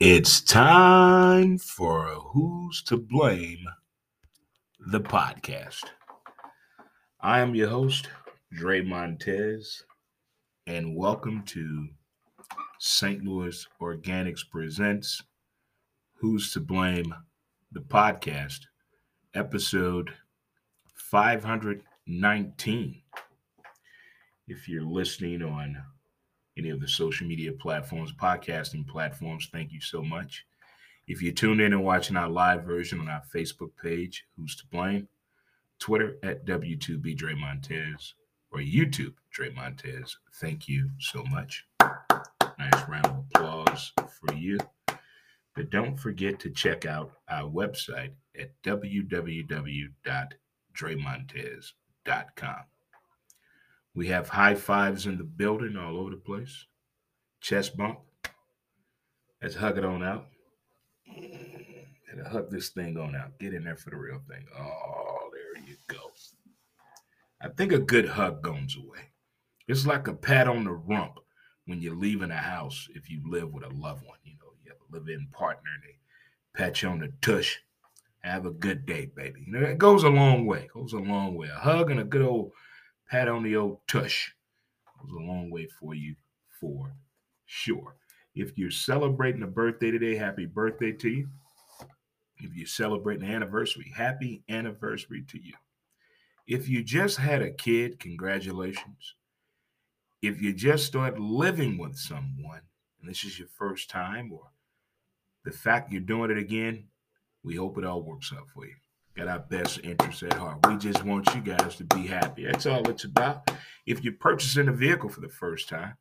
It's time for Who's to Blame the podcast. I am your host, Dre Montez, and welcome to St. Louis Organics Presents Who's to Blame the podcast, episode 519. If you're listening on any of the social media platforms, podcasting platforms, thank you so much. If you tuned in and watching our live version on our Facebook page, Who's to Blame? Twitter at W2B Dre Montez or YouTube Dre Montez, thank you so much. Nice round of applause for you. But don't forget to check out our website at www.dremontez.com. We have high fives in the building all over the place. Chest bump. Let's hug it on out. And hug this thing on out. Get in there for the real thing. Oh, there you go. I think a good hug goes away. It's like a pat on the rump when you're leaving a house if you live with a loved one. You know, you have a live-in partner, and they pat you on the tush. Have a good day, baby. You know, it goes a long way. It goes a long way. A hug and a good old pat on the old tush It was a long way for you for sure. If you're celebrating a birthday today, happy birthday to you. If you're celebrating an anniversary, happy anniversary to you. If you just had a kid, congratulations. If you just started living with someone, and this is your first time, or the fact you're doing it again, we hope it all works out for you got our best interests at heart. We just want you guys to be happy. That's all it's about. If you're purchasing a vehicle for the first time,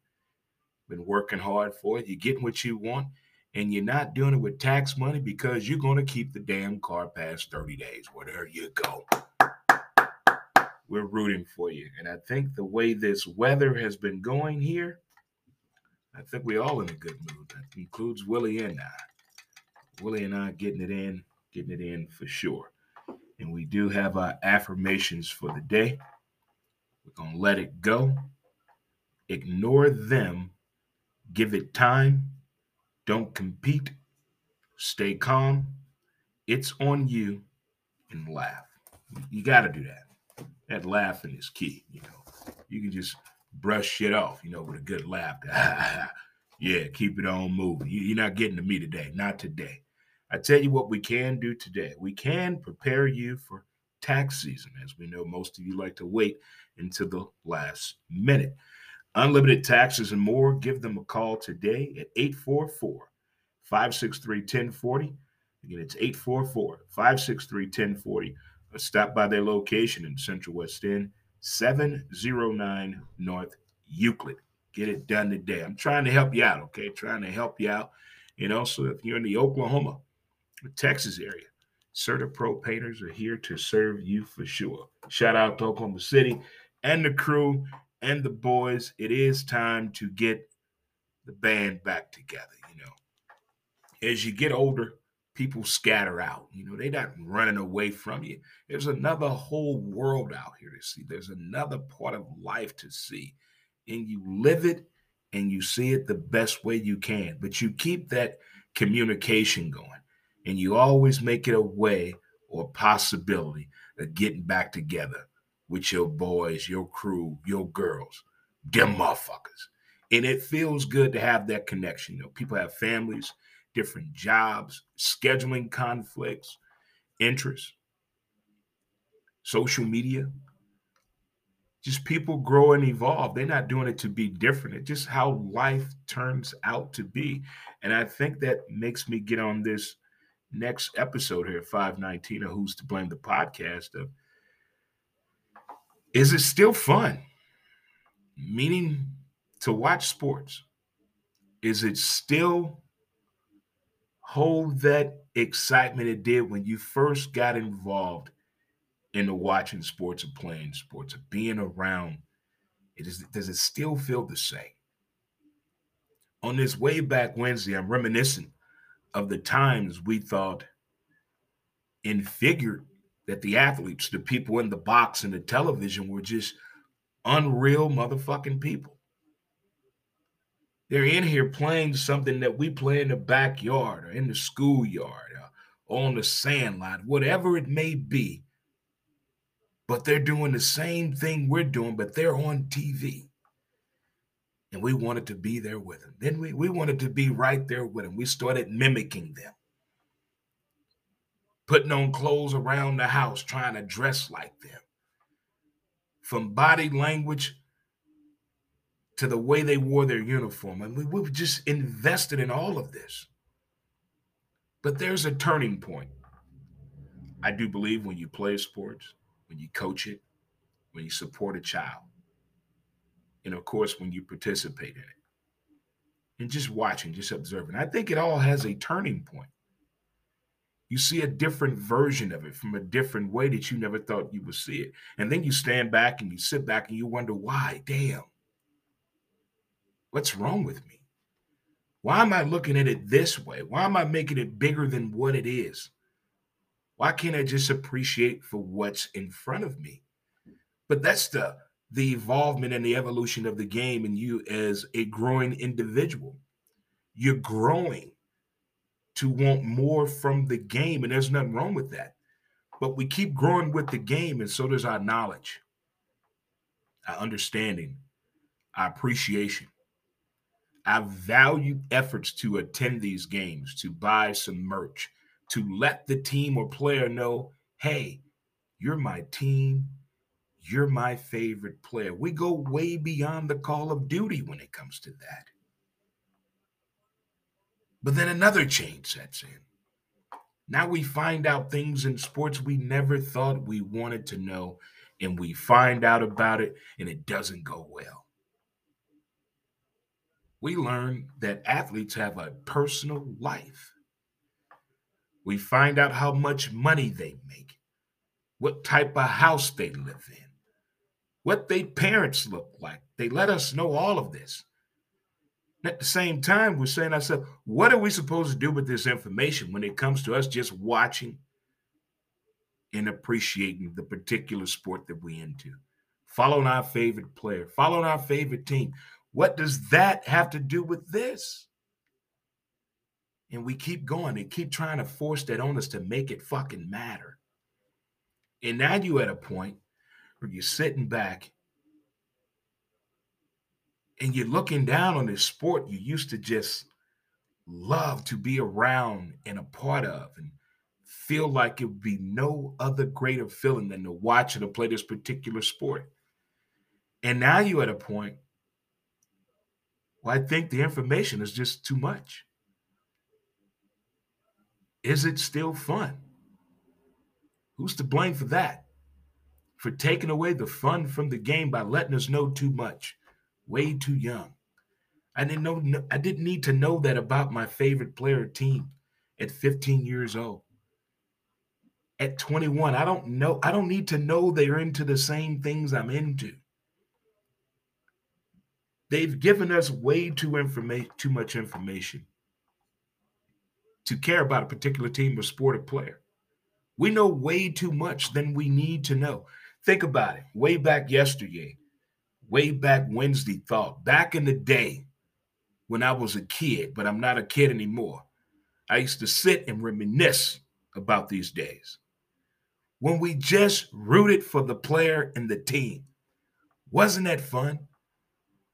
been working hard for it, you're getting what you want, and you're not doing it with tax money because you're going to keep the damn car past 30 days. There you go. We're rooting for you. And I think the way this weather has been going here, I think we're all in a good mood. That includes Willie and I. Willie and I getting it in, getting it in for sure. And we do have our affirmations for the day. We're going to let it go. Ignore them. Give it time. Don't compete. Stay calm. It's on you and laugh. You got to do that. That laughing is key. You know, you can just brush shit off, you know, with a good laugh. yeah, keep it on moving. You're not getting to me today. Not today. I tell you what we can do today. We can prepare you for tax season. As we know, most of you like to wait until the last minute. Unlimited taxes and more, give them a call today at 844 563 1040. Again, it's 844 563 1040. Stop by their location in Central West End, 709 North Euclid. Get it done today. I'm trying to help you out, okay? Trying to help you out. You know, so if you're in the Oklahoma, Texas area. CertaPro painters are here to serve you for sure. Shout out to Oklahoma City and the crew and the boys. It is time to get the band back together. You know, as you get older, people scatter out. You know, they're not running away from you. There's another whole world out here to see. There's another part of life to see, and you live it and you see it the best way you can. But you keep that communication going and you always make it a way or possibility of getting back together with your boys, your crew, your girls, them motherfuckers. And it feels good to have that connection. You know, people have families, different jobs, scheduling conflicts, interests, social media. Just people grow and evolve. They're not doing it to be different. It's just how life turns out to be. And I think that makes me get on this next episode here, 519 of Who's to Blame the podcast of is it still fun? Meaning to watch sports. Is it still hold that excitement it did when you first got involved in the watching sports or playing sports or being around? It is, does it still feel the same? On this way back Wednesday, I'm reminiscing of the times we thought and figured that the athletes, the people in the box and the television were just unreal motherfucking people. They're in here playing something that we play in the backyard or in the schoolyard or on the sandlot, whatever it may be. But they're doing the same thing we're doing, but they're on TV. And we wanted to be there with them. Then we, we wanted to be right there with them. We started mimicking them, putting on clothes around the house, trying to dress like them. From body language to the way they wore their uniform. And we, we've just invested in all of this. But there's a turning point. I do believe when you play sports, when you coach it, when you support a child, and of course, when you participate in it. And just watching, just observing. I think it all has a turning point. You see a different version of it from a different way that you never thought you would see it. And then you stand back and you sit back and you wonder, why? Damn. What's wrong with me? Why am I looking at it this way? Why am I making it bigger than what it is? Why can't I just appreciate for what's in front of me? But that's the the evolvement and the evolution of the game and you as a growing individual. You're growing to want more from the game, and there's nothing wrong with that. But we keep growing with the game, and so does our knowledge, our understanding, our appreciation. I value efforts to attend these games, to buy some merch, to let the team or player know, hey, you're my team. You're my favorite player. We go way beyond the call of duty when it comes to that. But then another change sets in. Now we find out things in sports we never thought we wanted to know, and we find out about it, and it doesn't go well we learn that athletes have a personal life. We find out how much money they make, what type of house they live in, what their parents look like. They let us know all of this. at the same time, we're saying ourselves, what are we supposed to do with this information when it comes to us just watching and appreciating the particular sport that we're into? Following our favorite player, following our favorite team. What does that have to do with this? And we keep going and keep trying to force that on us to make it fucking matter. And now you at a point you're sitting back and you're looking down on this sport you used to just love to be around and a part of and feel like it would be no other greater feeling than to watch and to play this particular sport. And now you're at a point well, I think the information is just too much. Is it still fun? Who's to blame for that? For taking away the fun from the game by letting us know too much, way too young. I didn't know I didn't need to know that about my favorite player team at 15 years old. At 21, I don't know I don't need to know they're into the same things I'm into. They've given us way too information, too much information to care about a particular team or sport or player. We know way too much than we need to know. Think about it. Way back yesterday, way back Wednesday thought, back in the day when I was a kid, but I'm not a kid anymore. I used to sit and reminisce about these days when we just rooted for the player and the team. Wasn't that fun?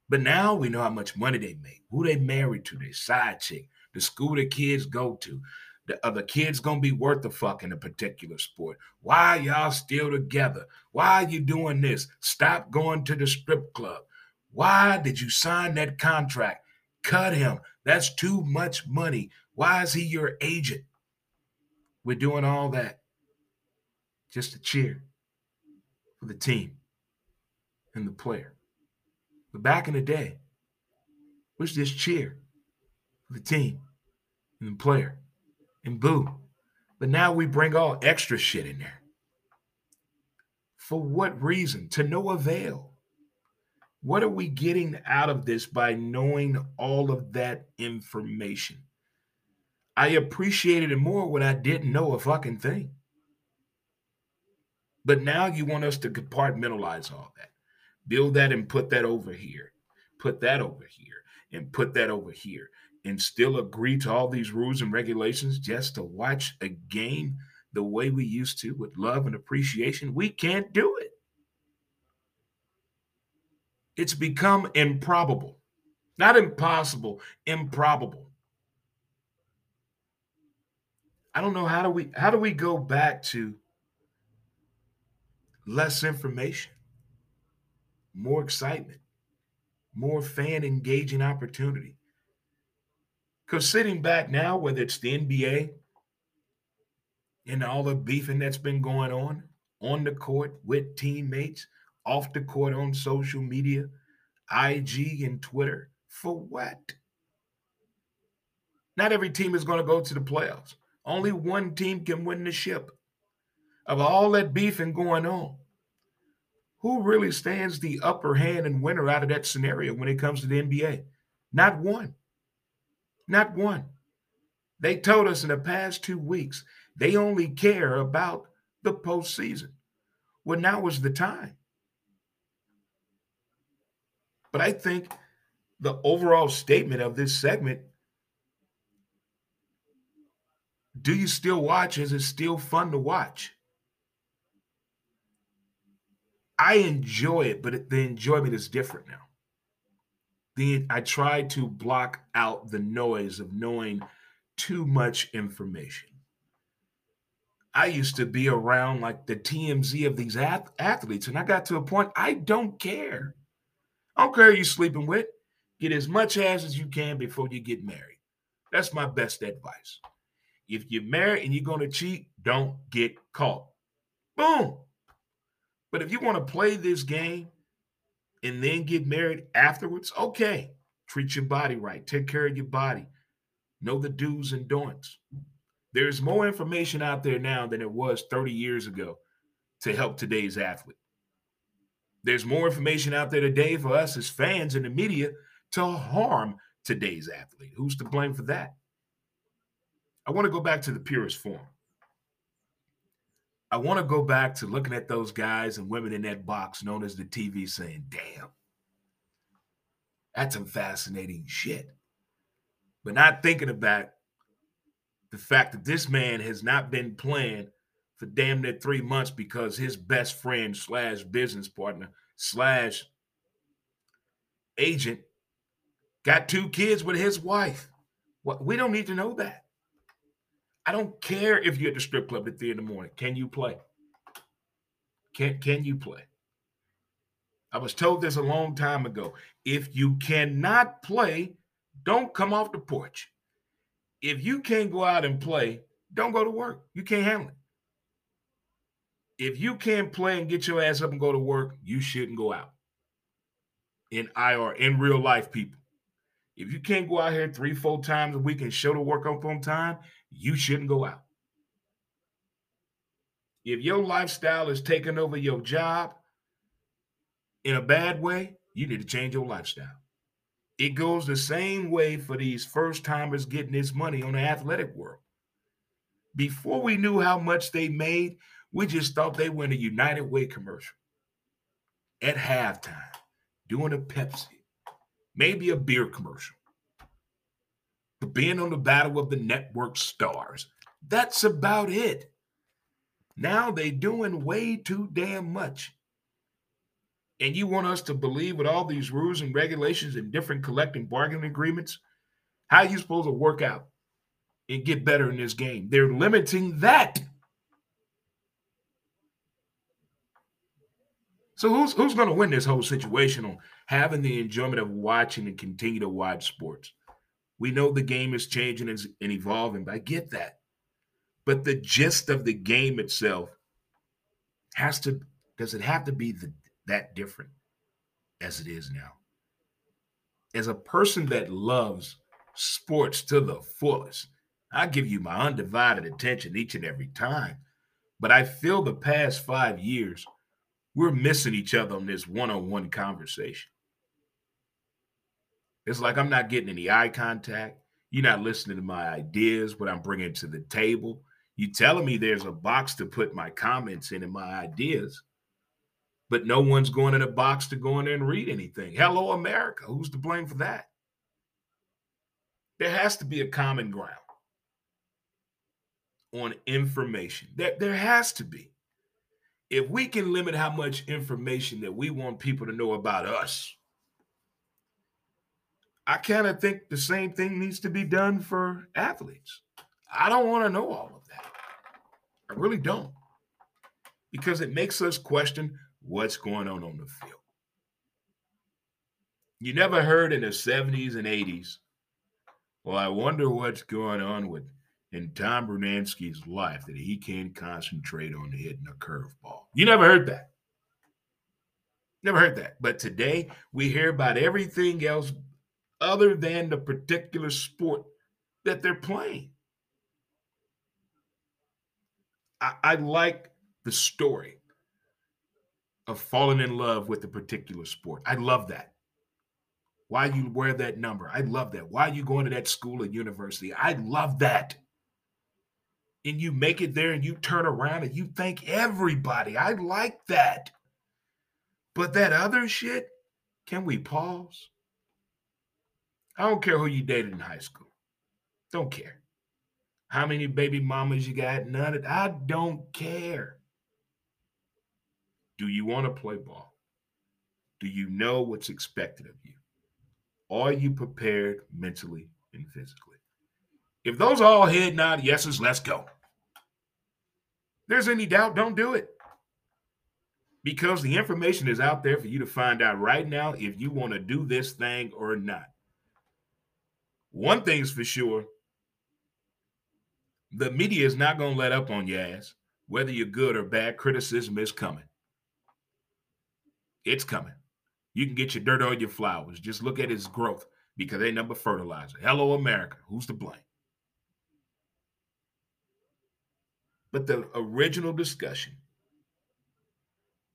But now we know how much money they make, who they married to, their side chick, the school the kids go to. The other kids gonna be worth the fuck in a particular sport. Why y'all still together? Why are you doing this? Stop going to the strip club. Why did you sign that contract? Cut him. That's too much money. Why is he your agent? We're doing all that just to cheer for the team and the player. But back in the day, was just cheer for the team and the player and boo. But now we bring all extra shit in there. For what reason? To no avail. What are we getting out of this by knowing all of that information? I appreciated it more when I didn't know a fucking thing. But now you want us to compartmentalize all that build that and put that over here, put that over here. and put that over here and still agree to all these rules and regulations just to watch a game the way we used to with love and appreciation, we can't do it. It's become improbable. Not impossible, improbable. I don't know how do we how do we go back to less information, more excitement, more fan engaging opportunity. Because sitting back now, whether it's the NBA and all the beefing that's been going on on the court with teammates, off the court on social media, IG and Twitter, for what? Not every team is going to go to the playoffs. Only one team can win the ship. Of all that beefing going on, who really stands the upper hand and winner out of that scenario when it comes to the NBA? Not one. Not one. They told us in the past two weeks they only care about the postseason. Well, now is the time. But I think the overall statement of this segment do you still watch? Is it still fun to watch? I enjoy it, but the enjoyment is different now. I try to block out the noise of knowing too much information. I used to be around like the TMZ of these athletes, and I got to a point I don't care. I don't care who you're sleeping with. Get as much ass as you can before you get married. That's my best advice. If you're married and you're going to cheat, don't get caught. Boom. But if you want to play this game and then get married afterwards, okay. Treat your body right. Take care of your body. Know the do's and don'ts. There's more information out there now than it was 30 years ago to help today's athlete. There's more information out there today for us as fans and the media to harm today's athlete. Who's to blame for that? I want to go back to the purest form. I want to go back to looking at those guys and women in that box known as the TV saying, damn, that's some fascinating shit. But not thinking about the fact that this man has not been playing for damn near three months because his best friend slash business partner slash agent got two kids with his wife. What we don't need to know that. I don't care if you're at the strip club at three in the morning. Can you play? Can can you play? I was told this a long time ago. If you cannot play, don't come off the porch. If you can't go out and play, don't go to work. You can't handle it. If you can't play and get your ass up and go to work, you shouldn't go out. In IR, in real life, people. If you can't go out here three, four times a week and show the work up on time, you shouldn't go out. If your lifestyle is taking over your job in a bad way, you need to change your lifestyle. It goes the same way for these first timers getting this money on the athletic world. Before we knew how much they made, we just thought they in a United Way commercial at halftime, doing a Pepsi, maybe a beer commercial but being on the battle of the network stars. That's about it. Now they doing way too damn much. And you want us to believe with all these rules and regulations and different collective bargaining agreements, how you supposed to work out and get better in this game? They're limiting that. So who's who's going to win this whole situation on having the enjoyment of watching and continue to watch sports? We know the game is changing and evolving, but I get that. But the gist of the game itself has to, does it have to be the, that different as it is now? As a person that loves sports to the fullest, I give you my undivided attention each and every time. But I feel the past five years, we're missing each other on this one on one conversation. It's like I'm not getting any eye contact. You're not listening to my ideas, what I'm bringing to the table. You're telling me there's a box to put my comments in and my ideas, but no one's going in a box to go in there and read anything. Hello, America. Who's to blame for that? There has to be a common ground on information. There, there has to be. If we can limit how much information that we want people to know about us, I kind of think the same thing needs to be done for athletes. I don't want to know all of that. I really don't. Because it makes us question what's going on on the field. You never heard in the 70s and 80s, well, I wonder what's going on with in Tom Brunansky's life that he can't concentrate on hitting a curveball. You never heard that. Never heard that. But today we hear about everything else other than the particular sport that they're playing. I, I like the story of falling in love with a particular sport. I love that. Why you wear that number? I love that. Why you going to that school or university? I love that. And you make it there and you turn around and you thank everybody. I like that. But that other shit, can we pause? I don't care who you dated in high school. Don't care. How many baby mamas you got? None of. I don't care. Do you want to play ball? Do you know what's expected of you? Are you prepared mentally and physically? If those all head nod yeses, let's go. There's any doubt, don't do it. Because the information is out there for you to find out right now if you want to do this thing or not. One thing's for sure the media is not going to let up on your ass. Whether you're good or bad, criticism is coming. It's coming. You can get your dirt on your flowers. Just look at its growth because they number fertilizer. Hello, America. Who's to blame? But the original discussion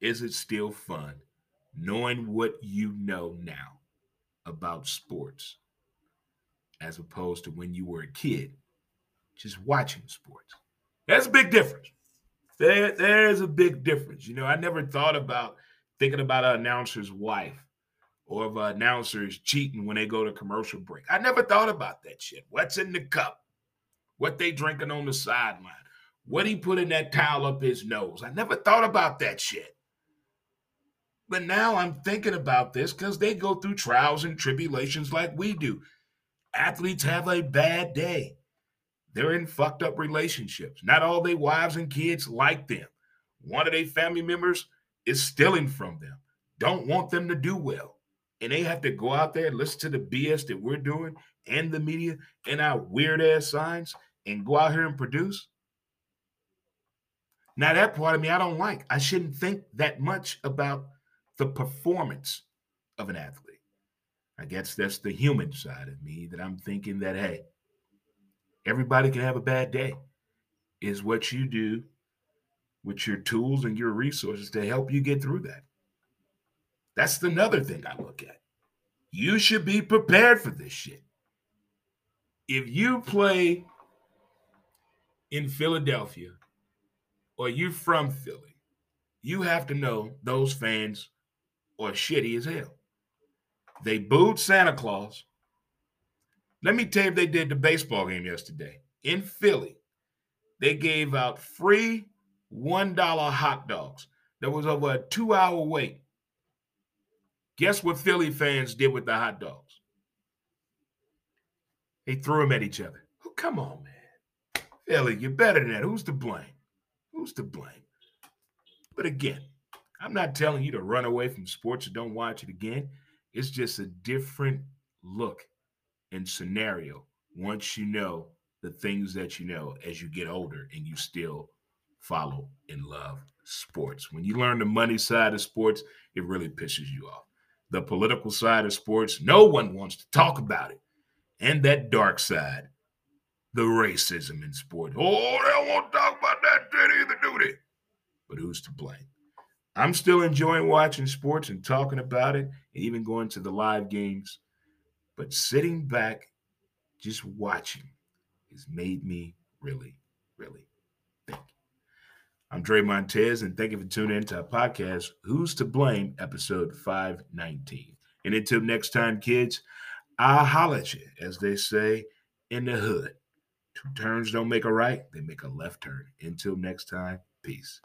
is it still fun knowing what you know now about sports as opposed to when you were a kid just watching sports. That's a big difference. There, there's a big difference. You know, I never thought about thinking about an announcer's wife or of announcers cheating when they go to commercial break. I never thought about that shit. What's in the cup? What they drinking on the sideline? What he put in that towel up his nose? I never thought about that shit. But now I'm thinking about this because they go through trials and tribulations like we do. Athletes have a bad day. They're in fucked up relationships. Not all their wives and kids like them. One of their family members is stealing from them, don't want them to do well. And they have to go out there and listen to the BS that we're doing and the media and our weird ass signs and go out here and produce. Now, that part of me I don't like. I shouldn't think that much about the performance of an athlete. I guess that's the human side of me that I'm thinking that, hey, everybody can have a bad day. Is what you do with your tools and your resources to help you get through that. That's another thing I look at. You should be prepared for this shit. If you play in Philadelphia or you're from Philly, you have to know those fans are shitty as hell. They booed Santa Claus. Let me tell you, they did the baseball game yesterday in Philly. They gave out free $1 hot dogs. There was over a two hour wait. Guess what Philly fans did with the hot dogs? They threw them at each other. Oh, come on, man. Philly, you're better than that. Who's to blame? Who's to blame? But again, I'm not telling you to run away from sports or don't watch it again. It's just a different look and scenario once you know the things that you know as you get older and you still follow and love sports. When you learn the money side of sports, it really pisses you off. The political side of sports, no one wants to talk about it. And that dark side, the racism in sport. Oh, they to talk about that shit either, do they? But who's to blame? I'm still enjoying watching sports and talking about it, and even going to the live games. But sitting back, just watching, has made me really, really think. I'm Dre Montez, and thank you for tuning in to our podcast, Who's to Blame, episode 519. And until next time, kids, I'll holler at you, as they say, in the hood. Two turns don't make a right, they make a left turn. Until next time, peace.